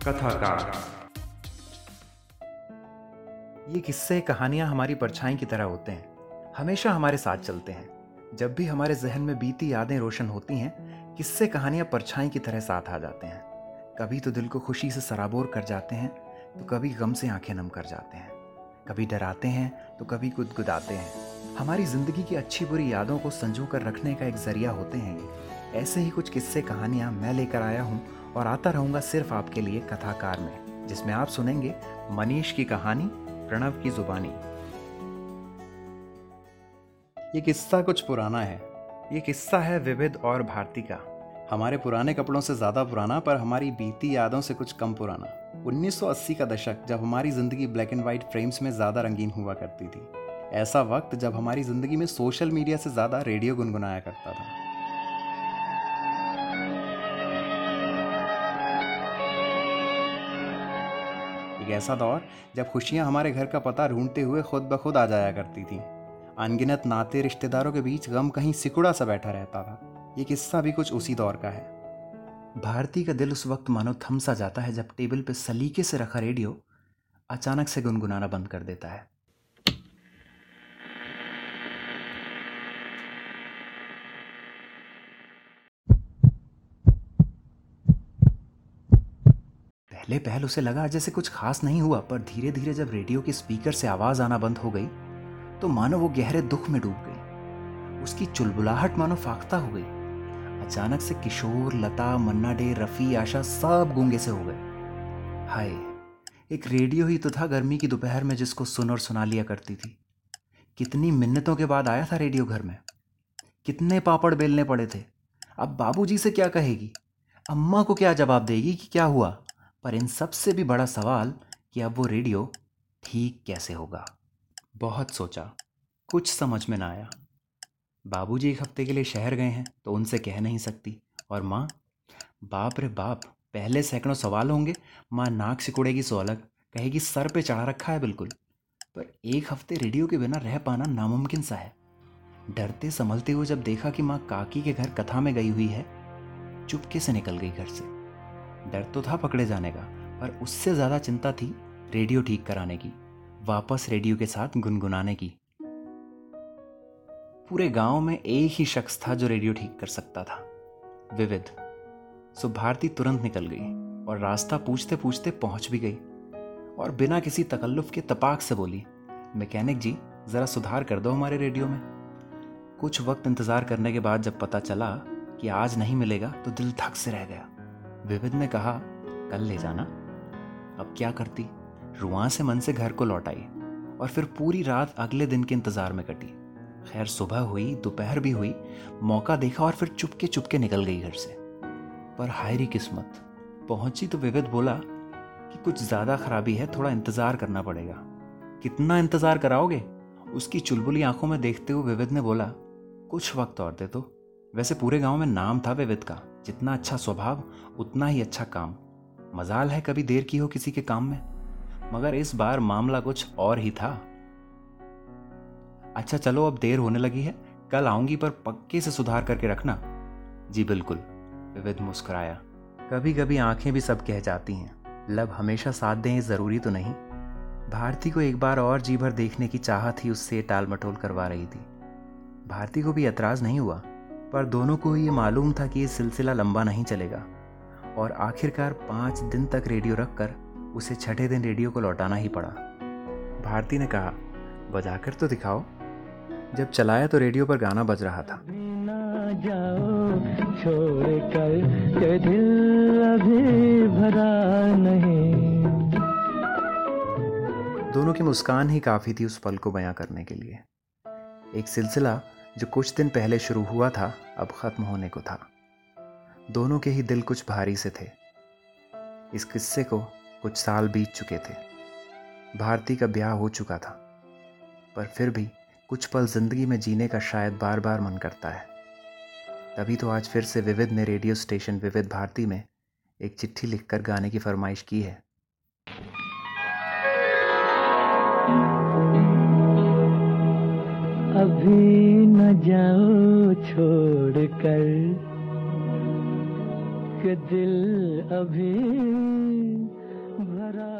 कथाकार। ये किस्से, कहानियाँ हमारी परछाई की तरह होते हैं। हमेशा हमारे साथ चलते हैं। जब भी हमारे जहन में बीती यादें रोशन होती हैं, किस्से, कहानियाँ परछाई की तरह साथ आ जाते हैं। कभी तो दिल को खुशी से सराबोर कर जाते हैं तो कभी गम से आँखें नम कर जाते हैं। कभी डराते हैं तो कभी गुदगुदाते हैं। हमारी ज़िंदगी की अच्छी बुरी यादों को संजो कर रखने का एक ज़रिया होते हैं ये। ऐसे ही कुछ किस्से, कहानियाँ मैं लेकर आया हूँ और आता रहूँगा सिर्फ़ आपके लिए कथाकार में, जिसमें आप सुनेंगे मनीष की कहानी, प्रणव की जुबानी। ये किस्सा कुछ पुराना है। ये किस्सा है विविध और भारती का। हमारे पुराने कपड़ों से ज़्यादा पुराना, पर हमारी बीती यादों से कुछ कम पुराना। 1980 का दशक, जब हमारी ज़िंदगी ब्लैक एंड वाइट फ्रेम्स में ज़्यादा रंगीन हुआ करती थी। ऐसा वक्त, जब हमारी ज़िंदगी में सोशल मीडिया से ज़्यादा रेडियो गुनगुनाया करता था। एक ऐसा दौर जब खुशियाँ हमारे घर का पता ढूंढते हुए खुद ब खुद आ जाया करती थी। अनगिनत नाते रिश्तेदारों के बीच गम कहीं सिकुड़ा सा बैठा रहता था। ये किस्सा भी कुछ उसी दौर का है। भारती का दिल उस वक्त मानो थम सा जाता है जब टेबल पर सलीके से रखा रेडियो अचानक से गुनगुनाना बंद कर देता है। पहले पहल उसे लगा जैसे कुछ खास नहीं हुआ, पर धीरे धीरे जब रेडियो के स्पीकर से आवाज़ आना बंद हो गई तो मानो वो गहरे दुख में डूब गई। उसकी चुलबुलाहट मानो फाख्ता हो गई। अचानक से किशोर, लता मन्ना डे रफी, आशा सब गूँगे से हो गए। हाय, एक रेडियो ही तो था गर्मी की दोपहर में जिसको सुन और सुना लिया करती थी। कितनी मिन्नतों के बाद आया था रेडियो घर में। कितने पापड़ बेलने पड़े थे। अब बाबूजी से क्या कहेगी? अम्मा को क्या जवाब देगी कि क्या हुआ? पर इन सबसे भी बड़ा सवाल कि अब वो रेडियो ठीक कैसे होगा? बहुत सोचा, कुछ समझ में ना आया। बाबूजी एक हफ़्ते के लिए शहर गए हैं तो उनसे कह नहीं सकती। और माँ, बाप रे बाप, पहले सैकड़ों सवाल होंगे, माँ नाक सिकुड़ेगी सो अलग, कहेगी सर पे चढ़ा रखा है बिल्कुल। पर एक हफ़्ते रेडियो के बिना रह पाना नामुमकिन सा है। डरते संभलते हुए जब देखा कि माँ काकी के घर कथा में गई हुई है, चुपके से निकल गई घर से। डर तो था पकड़े जाने का, पर उससे ज़्यादा चिंता थी रेडियो ठीक कराने की, वापस रेडियो के साथ गुनगुनाने की। पूरे गाँव में एक ही शख्स था जो रेडियो ठीक कर सकता था। विविध। सो भारती तुरंत निकल गई और रास्ता पूछते पूछते पहुँच भी गई और बिना किसी तकल्लुफ के तपाक से बोली, मैकेनिक जी, ज़रा सुधार कर दो हमारे रेडियो में। कुछ वक्त इंतज़ार करने के बाद जब पता चला कि आज नहीं मिलेगा तो दिल धक से रह गया। विविध ने कहा, कल ले जाना। अब क्या करती? रुआ से मन से घर को लौट आई और फिर पूरी रात अगले दिन के इंतज़ार में कटी। खैर, सुबह हुई, दोपहर भी हुई, मौका देखा और फिर चुपके चुपके निकल गई घर से। पर हायरी किस्मत, पहुँची तो विविध बोला कि कुछ ज़्यादा खराबी है, थोड़ा इंतज़ार करना पड़ेगा। कितना इंतज़ार कराओगे? उसकी चुलबुली आँखों में देखते हुए विविध ने बोला, कुछ वक्त और दे दो वैसे पूरे गाँव में नाम था विविध का। जितना अच्छा स्वभाव, उतना ही अच्छा काम। मजाल है कभी देर की हो किसी के काम में। मगर इस बार मामला कुछ और ही था। अच्छा चलो अब देर होने लगी है। कल आऊँगी, पर पक्के से सुधार करके रखना। जी, बिल्कुल। विविध मुस्कुराया। कभी कभी आँखें भी सब कह जाती हैं। लब हमेशा साथ दें ज़रूरी तो नहीं। भारती को एक बार और जी भर देखने की चाह थी उससे टाल मटोल करवा रही थी। भारती को भी एतराज़ नहीं हुआ। पर दोनों को ये मालूम था कि ये सिलसिला लंबा नहीं चलेगा। और आखिरकार पाँच दिन तक रेडियो रखकर उसे छठे दिन रेडियो को लौटाना ही पड़ा। भारती ने कहा बजाकर तो दिखाओ। जब चलाया तो रेडियो पर गाना बज रहा था। जाओ छोड़ कर दिल अभी भरा नहीं। दोनों की मुस्कान ही काफ़ी थी उस पल को बयां करने के लिए। एक सिलसिला जो कुछ दिन पहले शुरू हुआ था, अब ख़त्म होने को था। दोनों के ही दिल कुछ भारी से थे। इस किस्से को कुछ साल बीत चुके थे। भारती का ब्याह हो चुका था। पर फिर भी कुछ पल ज़िंदगी में जीने का शायद बार बार मन करता है। तभी तो आज फिर से विविध ने रेडियो स्टेशन विविध भारती में एक चिट्ठी लिखकर गाने की फरमाइश की है। अभी न जाओ छोड़ कर के दिल अभी भरा